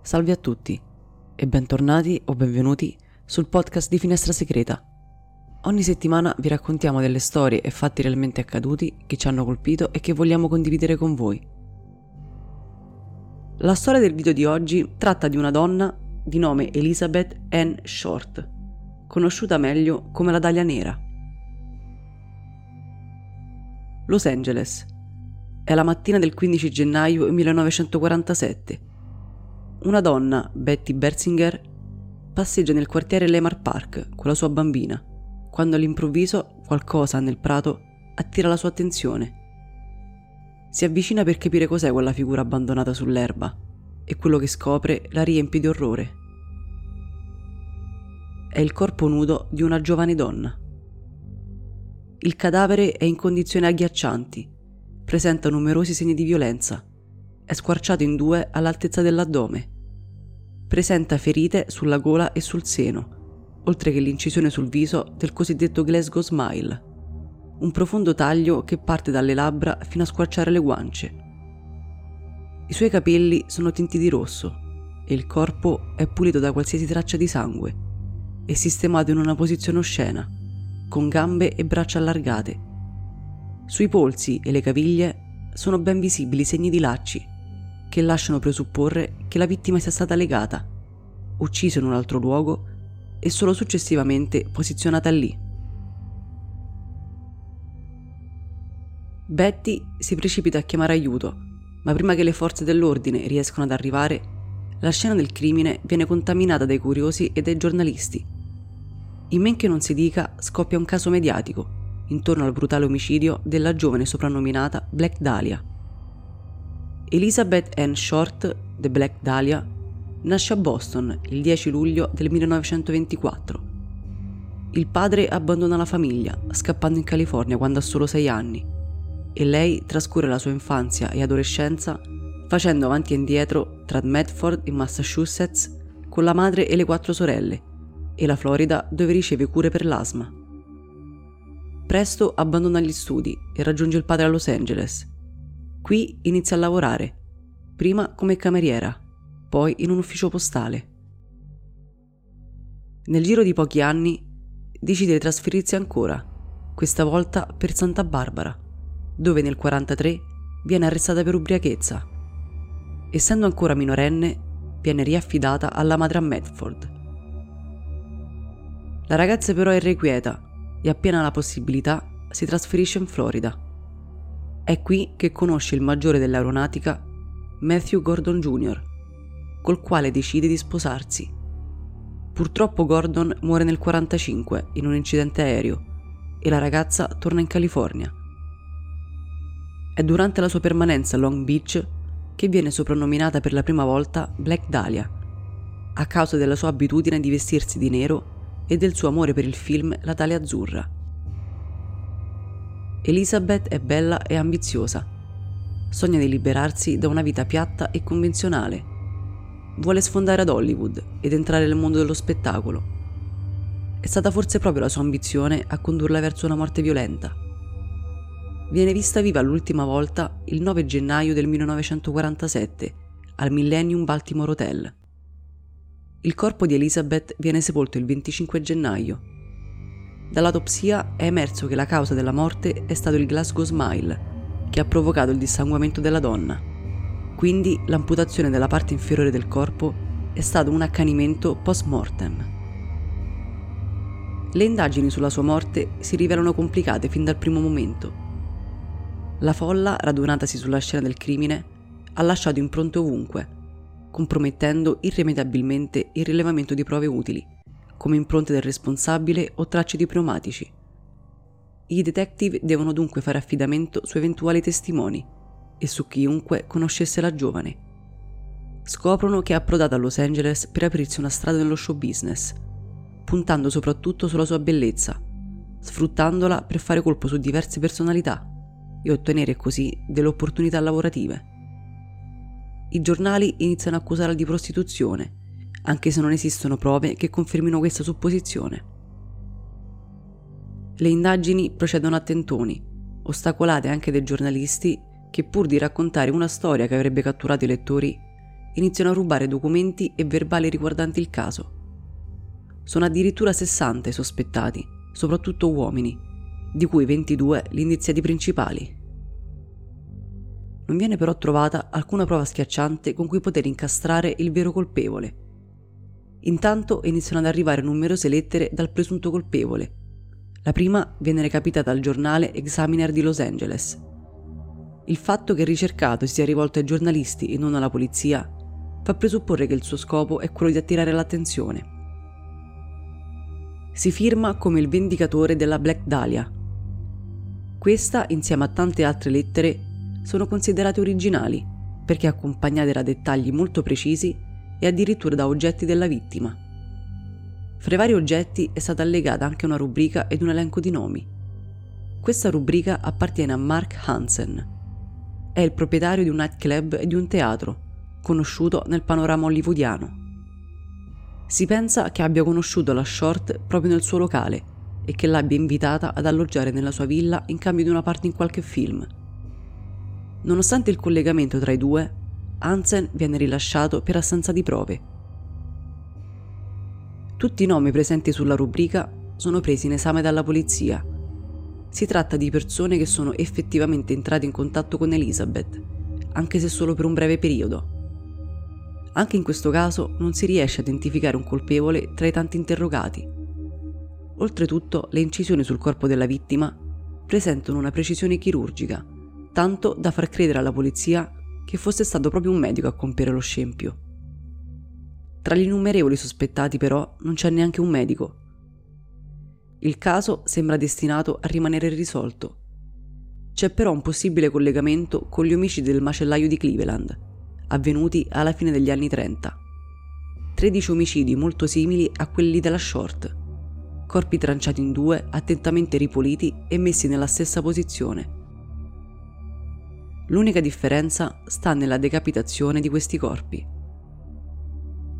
Salve a tutti e bentornati o benvenuti sul podcast di Finestra Segreta. Ogni settimana vi raccontiamo delle storie e fatti realmente accaduti che ci hanno colpito e che vogliamo condividere con voi. La storia del video di oggi tratta di una donna di nome Elizabeth Ann Short, conosciuta meglio come la Dalia Nera. Los Angeles. È la mattina del 15 gennaio 1947 una donna, Betty Berzinger, passeggia nel quartiere Lemar Park con la sua bambina, quando all'improvviso qualcosa nel prato attira la sua attenzione. Si avvicina per capire cos'è quella figura abbandonata sull'erba e quello che scopre la riempie di orrore. È il corpo nudo di una giovane donna. Il cadavere è in condizioni agghiaccianti, presenta numerosi segni di violenza è squarciato in due all'altezza dell'addome. Presenta ferite sulla gola e sul seno, oltre che l'incisione sul viso del cosiddetto Glasgow Smile, un profondo taglio che parte dalle labbra fino a squarciare le guance. I suoi capelli sono tinti di rosso e il corpo è pulito da qualsiasi traccia di sangue e sistemato in una posizione oscena, con gambe e braccia allargate. Sui polsi e le caviglie sono ben visibili segni di lacci che lasciano presupporre che la vittima sia stata legata, uccisa in un altro luogo e solo successivamente posizionata lì. Betty si precipita a chiamare aiuto, ma prima che le forze dell'ordine riescano ad arrivare, la scena del crimine viene contaminata dai curiosi e dai giornalisti. In men che non si dica, scoppia un caso mediatico intorno al brutale omicidio della giovane soprannominata Black Dahlia. Elizabeth Ann Short, The Black Dahlia, nasce a Boston il 10 luglio del 1924. Il padre abbandona la famiglia, scappando in California quando ha solo 6 anni, e lei trascorre la sua infanzia e adolescenza facendo avanti e indietro tra Medford in Massachusetts con la madre e le quattro sorelle, e la Florida dove riceve cure per l'asma. Presto abbandona gli studi e raggiunge il padre a Los Angeles, Qui inizia a lavorare, prima come cameriera, poi in un ufficio postale. Nel giro di pochi anni decide di trasferirsi ancora, questa volta per Santa Barbara, dove nel 1943 viene arrestata per ubriachezza. Essendo ancora minorenne, viene riaffidata alla madre a Medford. La ragazza però è irrequieta e appena la possibilità si trasferisce in Florida. È qui che conosce il maggiore dell'aeronautica, Matthew Gordon Jr., col quale decide di sposarsi. Purtroppo Gordon muore nel 1945 in un incidente aereo e la ragazza torna in California. È durante la sua permanenza a Long Beach che viene soprannominata per la prima volta Black Dahlia, a causa della sua abitudine di vestirsi di nero e del suo amore per il film La Tale Azzurra. Elizabeth è bella e ambiziosa. Sogna di liberarsi da una vita piatta e convenzionale. Vuole sfondare ad Hollywood ed entrare nel mondo dello spettacolo. È stata forse proprio la sua ambizione a condurla verso una morte violenta. Viene vista viva l'ultima volta il 9 gennaio del 1947 al Millennium Baltimore Hotel. Il corpo di Elizabeth viene sepolto il 25 gennaio Dall'autopsia è emerso che la causa della morte è stato il Glasgow Smile, che ha provocato il dissanguamento della donna. Quindi l'amputazione della parte inferiore del corpo è stato un accanimento post mortem. Le indagini sulla sua morte si rivelano complicate fin dal primo momento. La folla, radunatasi sulla scena del crimine, ha lasciato impronte ovunque, compromettendo irrimediabilmente il rilevamento di prove utili come impronte del responsabile o tracce di pneumatici. I detective devono dunque fare affidamento su eventuali testimoni e su chiunque conoscesse la giovane. Scoprono che è approdata a Los Angeles per aprirsi una strada nello show business, puntando soprattutto sulla sua bellezza, sfruttandola per fare colpo su diverse personalità e ottenere così delle opportunità lavorative. I giornali iniziano a accusarla di prostituzione anche se non esistono prove che confermino questa supposizione. Le indagini procedono a tentoni, ostacolate anche dai giornalisti che pur di raccontare una storia che avrebbe catturato i lettori, iniziano a rubare documenti e verbali riguardanti il caso. Sono addirittura 60 i sospettati, soprattutto uomini, di cui 22 gli indiziati principali. Non viene però trovata alcuna prova schiacciante con cui poter incastrare il vero colpevole. Intanto iniziano ad arrivare numerose lettere dal presunto colpevole. La prima viene recapitata al giornale Examiner di Los Angeles. Il fatto che il ricercato sia rivolto ai giornalisti e non alla polizia fa presupporre che il suo scopo è quello di attirare l'attenzione. Si firma come il vendicatore della Black Dahlia. Questa, insieme a tante altre lettere, sono considerate originali perché accompagnate da dettagli molto precisi e addirittura da oggetti della vittima. Fra i vari oggetti è stata allegata anche una rubrica ed un elenco di nomi. Questa rubrica appartiene a Mark Hansen. È il proprietario di un nightclub e di un teatro, conosciuto nel panorama hollywoodiano. Si pensa che abbia conosciuto la Short proprio nel suo locale e che l'abbia invitata ad alloggiare nella sua villa in cambio di una parte in qualche film. Nonostante il collegamento tra i due, Hansen viene rilasciato per assenza di prove. Tutti i nomi presenti sulla rubrica sono presi in esame dalla polizia. Si tratta di persone che sono effettivamente entrate in contatto con Elizabeth, anche se solo per un breve periodo. Anche in questo caso non si riesce a identificare un colpevole tra i tanti interrogati. Oltretutto, le incisioni sul corpo della vittima presentano una precisione chirurgica, tanto da far credere alla polizia che fosse stato proprio un medico a compiere lo scempio. Tra gli innumerevoli sospettati però non c'è neanche un medico. Il caso sembra destinato a rimanere irrisolto. C'è però un possibile collegamento con gli omicidi del macellaio di Cleveland, avvenuti alla fine degli anni 30. 13 omicidi molto simili a quelli della Short, corpi tranciati in due, attentamente ripuliti e messi nella stessa posizione. L'unica differenza sta nella decapitazione di questi corpi.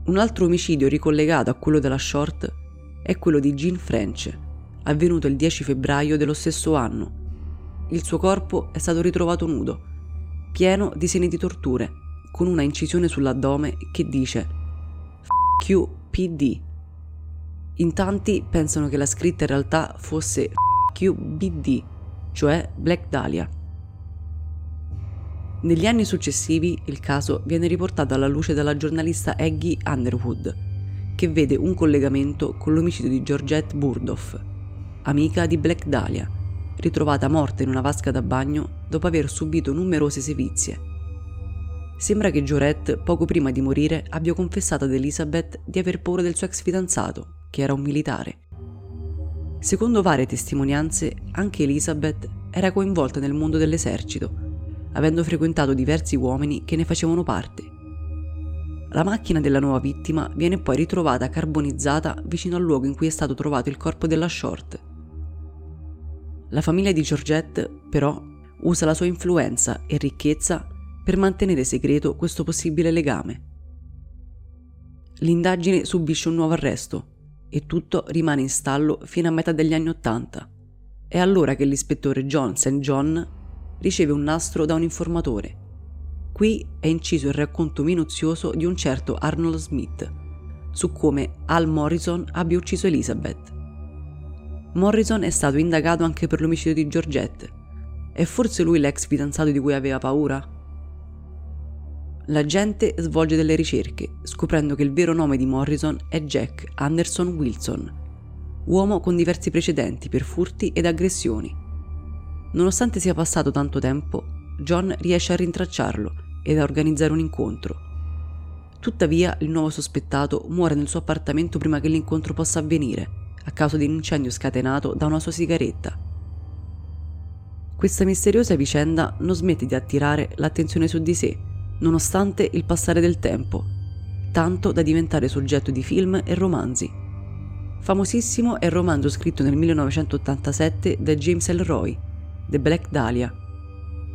Un altro omicidio ricollegato a quello della Short è quello di Jean French, avvenuto il 10 febbraio dello stesso anno. Il suo corpo è stato ritrovato nudo, pieno di segni di torture con una incisione sull'addome che dice QPD. In tanti pensano che la scritta in realtà fosse QBD, cioè Black Dahlia. Negli anni successivi il caso viene riportato alla luce dalla giornalista Aggie Underwood, che vede un collegamento con l'omicidio di Georgette Burdoff, amica di Black Dahlia, ritrovata morta in una vasca da bagno dopo aver subito numerose sevizie Sembra che Jorette, poco prima di morire, abbia confessato ad Elizabeth di aver paura del suo ex fidanzato, che era un militare. Secondo varie testimonianze, anche Elizabeth era coinvolta nel mondo dell'esercito, avendo frequentato diversi uomini che ne facevano parte. La macchina della nuova vittima viene poi ritrovata carbonizzata vicino al luogo in cui è stato trovato il corpo della Short. La famiglia di Georgette, però, usa la sua influenza e ricchezza per mantenere segreto questo possibile legame. L'indagine subisce un nuovo arresto e tutto rimane in stallo fino a metà degli anni Ottanta. È allora che l'ispettore John St. John riceve un nastro da un informatore. Qui è inciso il racconto minuzioso di un certo Arnold Smith su come Al Morrison abbia ucciso Elizabeth. Morrison è stato indagato anche per l'omicidio di Georgette. È forse lui l'ex fidanzato di cui aveva paura? L'agente svolge delle ricerche, scoprendo che il vero nome di Morrison è Jack Anderson Wilson, uomo con diversi precedenti per furti ed aggressioni. Nonostante sia passato tanto tempo, John riesce a rintracciarlo ed a organizzare un incontro. Tuttavia, il nuovo sospettato muore nel suo appartamento prima che l'incontro possa avvenire, a causa di un incendio scatenato da una sua sigaretta. Questa misteriosa vicenda non smette di attirare l'attenzione su di sé nonostante il passare del tempo, tanto da diventare soggetto di film e romanzi. Famosissimo è il romanzo scritto nel 1987 da James Elroy, The Black Dahlia,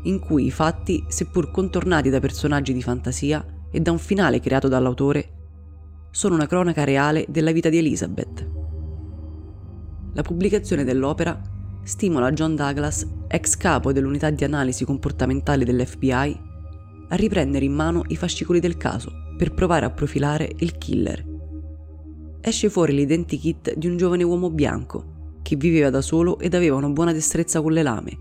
in cui i fatti, seppur contornati da personaggi di fantasia e da un finale creato dall'autore, sono una cronaca reale della vita di Elizabeth. La pubblicazione dell'opera stimola John Douglas, ex capo dell'unità di analisi comportamentale dell'FBI, a riprendere in mano i fascicoli del caso per provare a profilare il killer. Esce fuori l'identikit di un giovane uomo bianco che viveva da solo ed aveva una buona destrezza con le lame.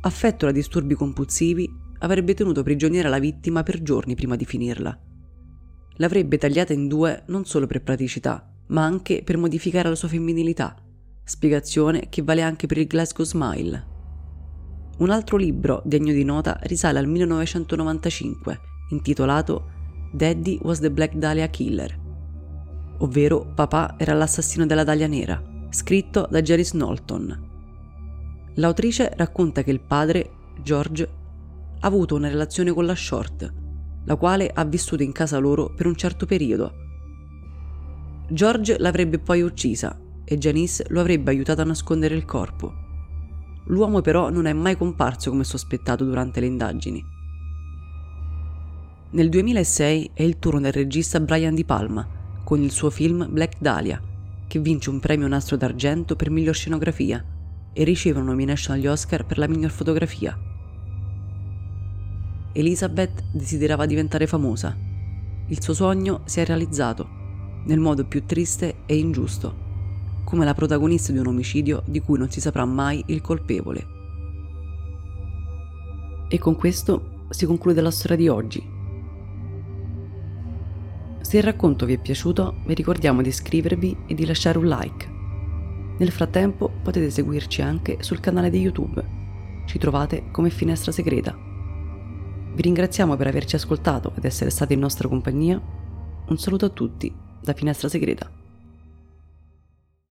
Affetto da disturbi compulsivi, avrebbe tenuto prigioniera la vittima per giorni prima di finirla. L'avrebbe tagliata in due non solo per praticità, ma anche per modificare la sua femminilità, spiegazione che vale anche per il Glasgow Smile. Un altro libro degno di nota risale al 1995, intitolato Daddy was the Black Dahlia Killer, ovvero Papà era l'assassino della Dahlia Nera, scritto da Jerry Knowlton. L'autrice racconta che il padre, George, ha avuto una relazione con la Short, la quale ha vissuto in casa loro per un certo periodo. George l'avrebbe poi uccisa e Janice lo avrebbe aiutato a nascondere il corpo. L'uomo però non è mai comparso come sospettato durante le indagini. Nel 2006 è il turno del regista Brian Di Palma con il suo film Black Dahlia, che vince un premio Nastro d'Argento per miglior scenografia e riceve una nomination agli Oscar per la miglior fotografia. Elizabeth desiderava diventare famosa. Il suo sogno si è realizzato, nel modo più triste e ingiusto come la protagonista di un omicidio di cui non si saprà mai il colpevole. E con questo si conclude la storia di oggi. Se il racconto vi è piaciuto, vi ricordiamo di iscrivervi e di lasciare un like. Nel frattempo potete seguirci anche sul canale di YouTube. Ci trovate come Finestra Segreta. Vi ringraziamo per averci ascoltato ed essere stati in nostra compagnia. Un saluto a tutti da Finestra Segreta.